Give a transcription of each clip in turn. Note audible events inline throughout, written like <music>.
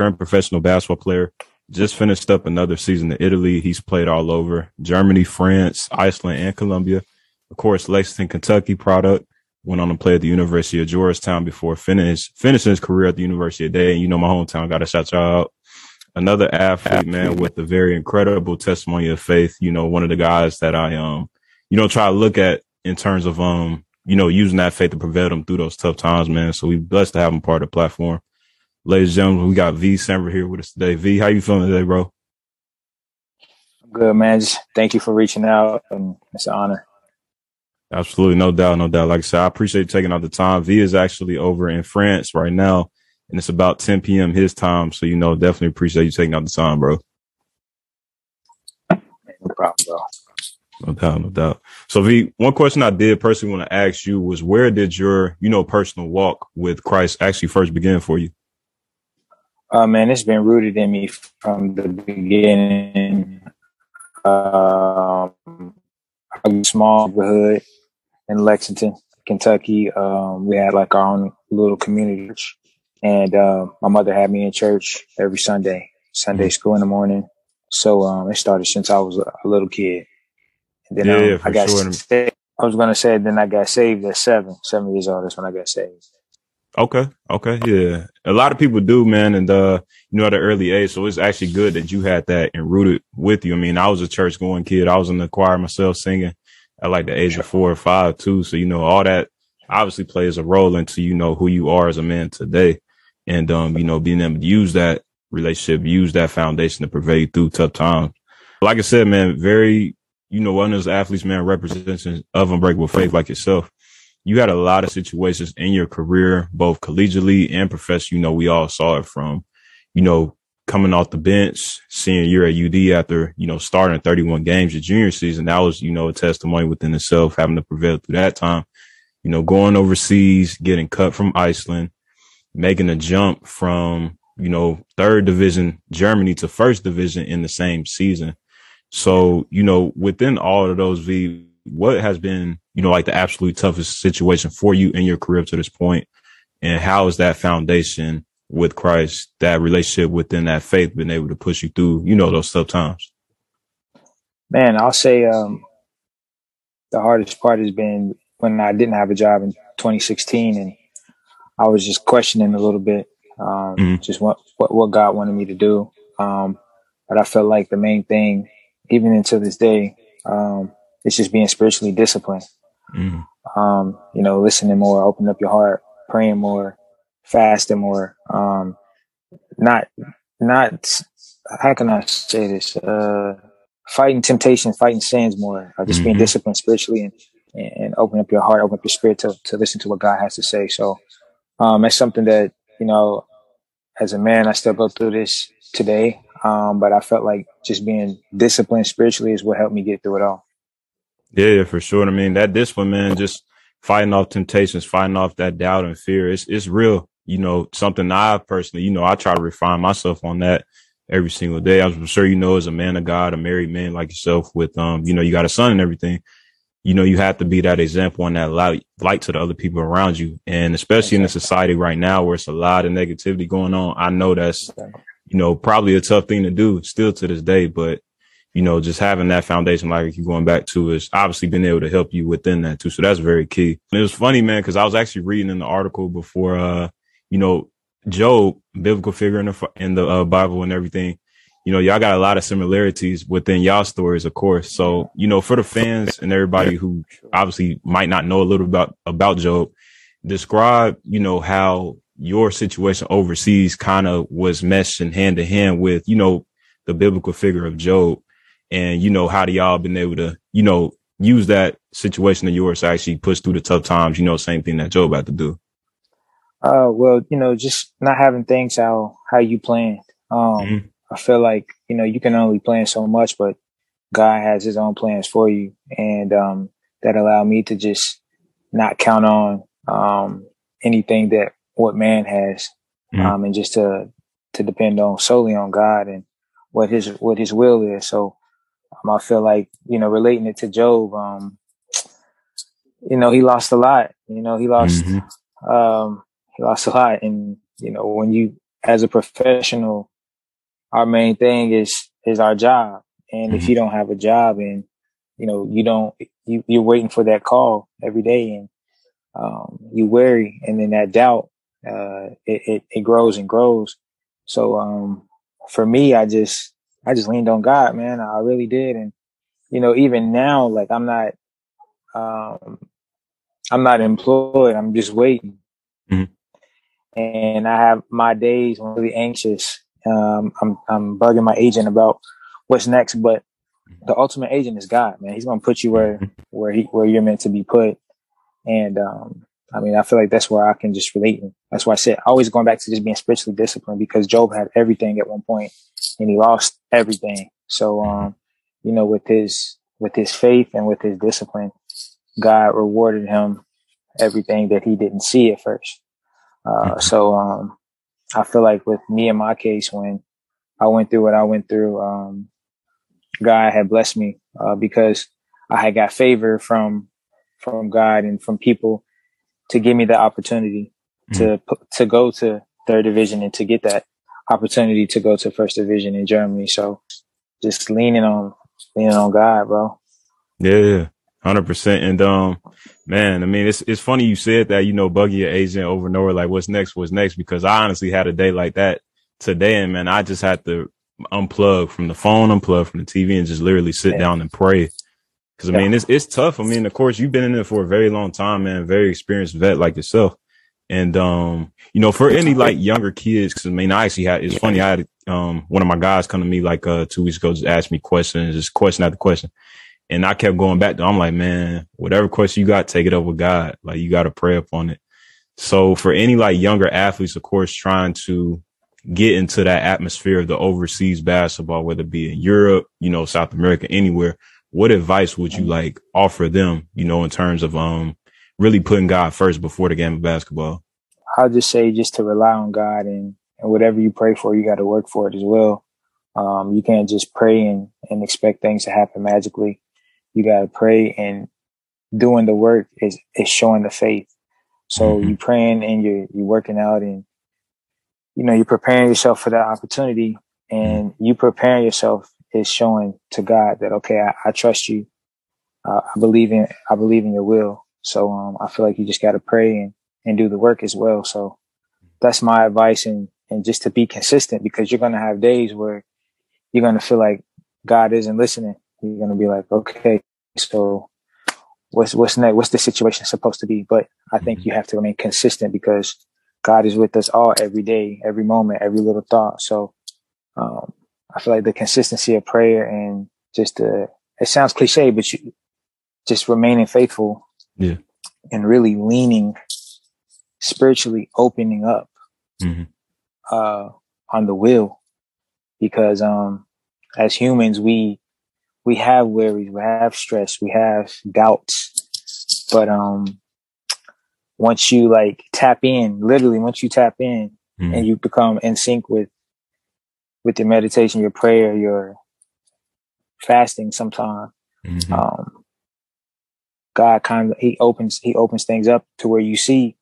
current professional basketball player, just finished up another season in Italy. He's played all over Germany, France, Iceland, and Colombia. Of course, Lexington, Kentucky product. Went on to play at the University of Georgetown before finish finishing his career at the University of Dayton. You know, my hometown. Got to shout y'all out. Another athlete, man, with a very incredible testimony of faith. You know, one of the guys that I um, you know, try to look at in terms of um, you know, using that faith to prevail them through those tough times, man. So we blessed to have him part of the platform. Ladies and gentlemen, we got Vee Sanford here with us today. Vee, how you feeling today, bro? I'm good, man. Just thank you for reaching out, and it's an honor. Absolutely, no doubt, no doubt. Like I said, I appreciate you taking out the time. Vee is actually over in France right now, and it's about 10 p.m. his time. So you know, definitely appreciate you taking out the time, bro. No problem, bro. No doubt, no doubt. So Vee, one question I did personally want to ask you was where did your, you know, personal walk with Christ actually first begin for you? Uh, man, it's been rooted in me from the beginning. Um, a small neighborhood in Lexington, Kentucky. Um, we had like our own little community and uh, my mother had me in church every Sunday, Sunday mm-hmm. school in the morning. So um, it started since I was a, little kid. And then yeah, um, I got sure. saved. I was gonna say then I got saved at seven, seven years old. That's when I got saved. Okay. Okay. Yeah. A lot of people do, man. And, uh, you know, at an early age. So it's actually good that you had that and rooted with you. I mean, I was a church going kid. I was in the choir myself singing at like the age of four or five too. So, you know, all that obviously plays a role into, you know, who you are as a man today. And, um, you know, being able to use that relationship, use that foundation to pervade through tough times. Like I said, man, very, you know, one of those athletes, man, representation of unbreakable faith like yourself you had a lot of situations in your career, both collegiately and professionally. You know, we all saw it from, you know, coming off the bench, seeing you're at UD after, you know, starting 31 games your junior season. That was, you know, a testimony within itself, having to prevail through that time, you know, going overseas, getting cut from Iceland, making a jump from, you know, third division Germany to first division in the same season. So, you know, within all of those Vee, what has been, you know, like the absolute toughest situation for you in your career to this point, and how is that foundation with Christ, that relationship within that faith, been able to push you through, you know, those tough times? Man, I'll say um, the hardest part has been when I didn't have a job in 2016, and I was just questioning a little bit, um, mm-hmm. just what, what, what God wanted me to do. Um, but I felt like the main thing, even until this day, um, it's just being spiritually disciplined. Mm. Um, you know, listening more, open up your heart, praying more, fasting more. Um, not, not, how can I say this? Uh, fighting temptation, fighting sins more, uh, just mm-hmm. being disciplined spiritually and, and open up your heart, open up your spirit to, to listen to what God has to say. So, um, that's something that, you know, as a man, I still go through this today. Um, but I felt like just being disciplined spiritually is what helped me get through it all. Yeah, for sure. I mean, that discipline, man, just fighting off temptations, fighting off that doubt and fear. It's, it's real. You know, something I personally, you know, I try to refine myself on that every single day. I'm sure you know, as a man of God, a married man like yourself with, um, you know, you got a son and everything. You know, you have to be that example and that light, light to the other people around you. And especially in the society right now where it's a lot of negativity going on, I know that's, you know, probably a tough thing to do still to this day, but you know, just having that foundation, like I keep going back to, is obviously been able to help you within that too. So that's very key. And it was funny, man, because I was actually reading in the article before, uh, you know, Job, biblical figure in the in the uh, Bible and everything. You know, y'all got a lot of similarities within y'all stories, of course. So, you know, for the fans and everybody who obviously might not know a little about about Job, describe, you know, how your situation overseas kind of was meshed in hand to hand with, you know, the biblical figure of Job and you know how do y'all been able to you know use that situation of yours to actually push through the tough times? You know same thing that Joe about to do. Uh well you know just not having things how how you planned. Um mm-hmm. i feel like you know you can only plan so much but god has his own plans for you. And um that allowed me to just not count on um anything that what man has mm-hmm. um and just to to depend on solely on god and what his what his will is. So um, I feel like, you know, relating it to Job, um, you know, he lost a lot. You know, he lost, mm-hmm. um, he lost a lot, and you know, when you, as a professional, our main thing is, is our job. And mm-hmm. if you don't have a job and, you know, you don't, you, you're waiting for that call every day and, um, you worry and then that doubt, uh, it, it, it grows and grows. So, um, for me, I just, I just leaned on God, man. I really did. And, you know, even now, like I'm not, um, I'm not employed. I'm just waiting. Mm-hmm. And I have my days when I'm really anxious. Um, I'm, I'm bugging my agent about what's next, but the ultimate agent is God, man. He's going to put you where, mm-hmm. where he, where you're meant to be put. And, um, I mean, I feel like that's where I can just relate. That's why I said always going back to just being spiritually disciplined because Job had everything at one point and he lost everything. So, um, you know, with his, with his faith and with his discipline, God rewarded him everything that he didn't see at first. Uh, mm-hmm. so, um, I feel like with me in my case, when I went through what I went through, um, God had blessed me, uh, because I had got favor from, from God and from people to give me the opportunity mm-hmm. to, to go to third division and to get that opportunity to go to first division in Germany. So just leaning on, leaning on God, bro. Yeah. Hundred percent. And, um, man, I mean, it's, it's funny you said that, you know, buggy your agent over and over, like what's next, what's next, because I honestly had a day like that today. And man, I just had to unplug from the phone, unplug from the TV and just literally sit yeah. down and pray. Cause I yeah. mean, it's, it's tough. I mean, of course you've been in it for a very long time, man, very experienced vet like yourself. And, um, you know, for any like younger kids, cause I mean, I actually had, it's funny. I had, um, one of my guys come to me like, uh, two weeks ago, just ask me questions, just question after question. And I kept going back to, I'm like, man, whatever question you got, take it up with God. Like you got to pray upon it. So for any like younger athletes, of course, trying to get into that atmosphere of the overseas basketball, whether it be in Europe, you know, South America, anywhere, what advice would you like offer them, you know, in terms of, um, really putting God first before the game of basketball? I'll just say just to rely on God and, and whatever you pray for, you got to work for it as well. Um, you can't just pray and, and expect things to happen magically you got to pray and doing the work is, is showing the faith. So mm-hmm. you praying and you're, you're working out and, you know, you're preparing yourself for that opportunity and you preparing yourself is showing to God that, okay, I, I trust you. Uh, I believe in, I believe in your will. So, um, I feel like you just got to pray and, and do the work as well. So that's my advice and, and just to be consistent because you're going to have days where you're going to feel like God isn't listening you're going to be like, okay, so what's, what's next? What's the situation supposed to be? But I think mm-hmm. you have to remain consistent because God is with us all every day, every moment, every little thought. So, um, I feel like the consistency of prayer and just the, it sounds cliche, but you just remaining faithful. Yeah. And really leaning spiritually opening up, mm-hmm. uh, on the will because, um, as humans, we, we have worries, we have stress, we have doubts. But um once you like tap in, literally once you tap in mm-hmm. and you become in sync with with your meditation, your prayer, your fasting sometime, mm-hmm. um God kind of he opens he opens things up to where you see,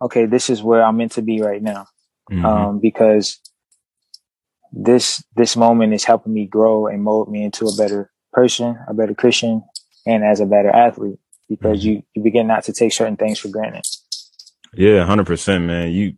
okay, this is where I'm meant to be right now. Mm-hmm. Um because this this moment is helping me grow and mold me into a better person, a better Christian, and as a better athlete because mm-hmm. you you begin not to take certain things for granted. Yeah, hundred percent, man. You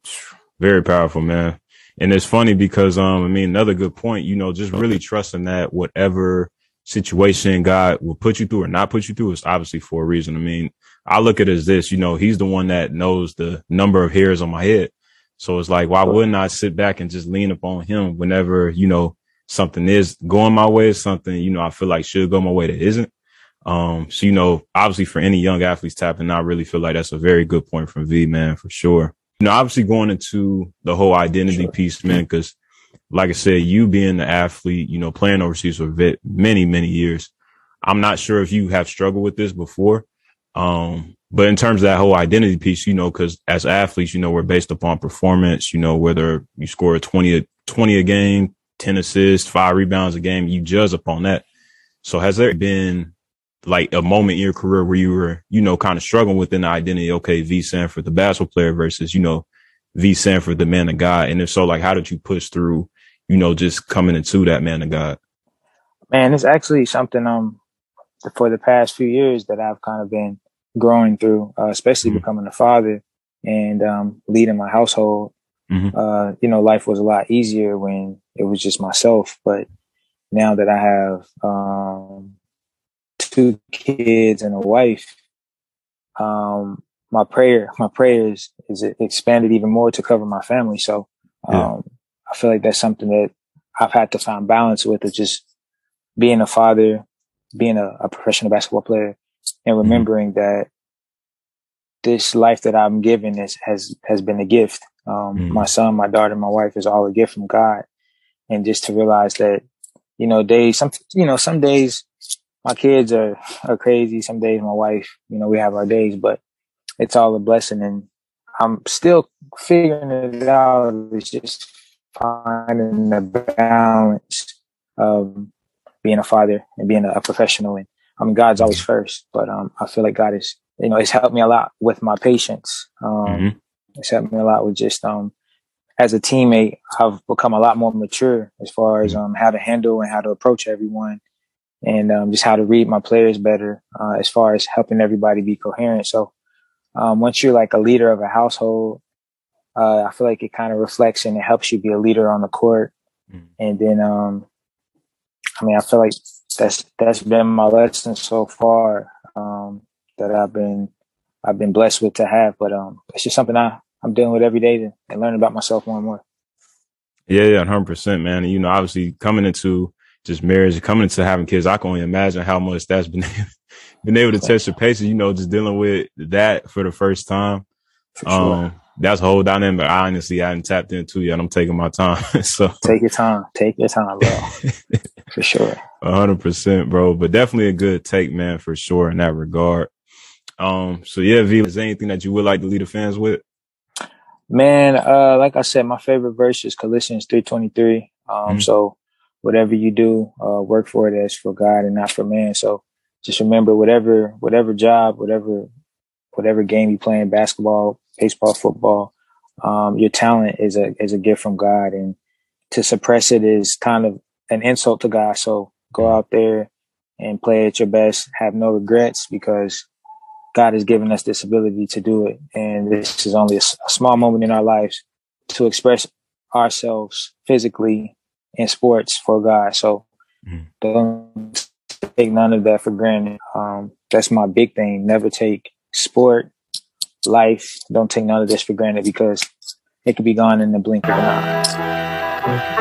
very powerful, man. And it's funny because um, I mean, another good point. You know, just really trusting that whatever situation God will put you through or not put you through is obviously for a reason. I mean, I look at it as this. You know, He's the one that knows the number of hairs on my head. So it's like, why wouldn't I sit back and just lean upon him whenever, you know, something is going my way, or something, you know, I feel like should go my way that isn't. Um, so, you know, obviously for any young athletes tapping, I really feel like that's a very good point from Vee, man, for sure. You know, obviously going into the whole identity sure. piece, man, cause like I said, you being the athlete, you know, playing overseas for many, many years. I'm not sure if you have struggled with this before. Um, but in terms of that whole identity piece, you know, cause as athletes, you know, we're based upon performance, you know, whether you score 20, 20 a game, 10 assists, five rebounds a game, you judge upon that. So has there been like a moment in your career where you were, you know, kind of struggling within the identity? Okay. Vee Sanford, the basketball player versus, you know, Vee Sanford, the man of God? And if so, like, how did you push through, you know, just coming into that man of God? Man, it's actually something, um, for the past few years that I've kind of been growing through, uh, especially mm-hmm. becoming a father and, um, leading my household. Mm-hmm. Uh, you know, life was a lot easier when it was just myself, but now that I have, um, two kids and a wife, um, my prayer, my prayers is expanded even more to cover my family. So, um, yeah. I feel like that's something that I've had to find balance with is just being a father, being a, a professional basketball player and mm-hmm. remembering mm-hmm. that this life that I'm given is, has, has been a gift. Um, mm-hmm. my son, my daughter, my wife is all a gift from God. And just to realize that, you know, days, some, you know, some days my kids are, are crazy. Some days my wife, you know, we have our days, but it's all a blessing. And I'm still figuring it out. It's just finding the balance of being a father and being a, professional. And I mean, God's always first, but um, I feel like God is, you know, it's helped me a lot with my patience. Um, mm-hmm. It's helped me a lot with just um, as a teammate, I've become a lot more mature as far as mm-hmm. um, how to handle and how to approach everyone and um, just how to read my players better uh, as far as helping everybody be coherent. So um, once you're like a leader of a household, uh, I feel like it kind of reflects and it helps you be a leader on the court. Mm. And then, um, I mean, I feel like that's that's been my lesson so far um, that I've been I've been blessed with to have. But um, it's just something I I'm dealing with every day and learning about myself more and more. Yeah, yeah, hundred percent, man. And, you know, obviously coming into just marriage, coming into having kids, I can only imagine how much that's <laughs> been been able to test your patience. You know, just dealing with that for the first time. Sure. Um, that's a whole dynamic. I honestly I hadn't tapped into yet. I'm taking my time. <laughs> so take your time. Take your time, bro. <laughs> for sure. hundred percent, bro. But definitely a good take, man, for sure in that regard. Um, so yeah, Vee, is there anything that you would like to lead the fans with? Man, uh, like I said, my favorite verse is Colossians 323. Um, mm-hmm. so whatever you do, uh, work for it as for God and not for man. So just remember whatever, whatever job, whatever, whatever game you play in basketball, baseball, football, um, your talent is a, is a gift from God and to suppress it is kind of an insult to God. So go out there and play at your best, have no regrets because God has given us this ability to do it. And this is only a, a small moment in our lives to express ourselves physically in sports for God. So mm. don't take none of that for granted. Um, that's my big thing. Never take sport, life. Don't take none of this for granted because it could be gone in the blink of an eye.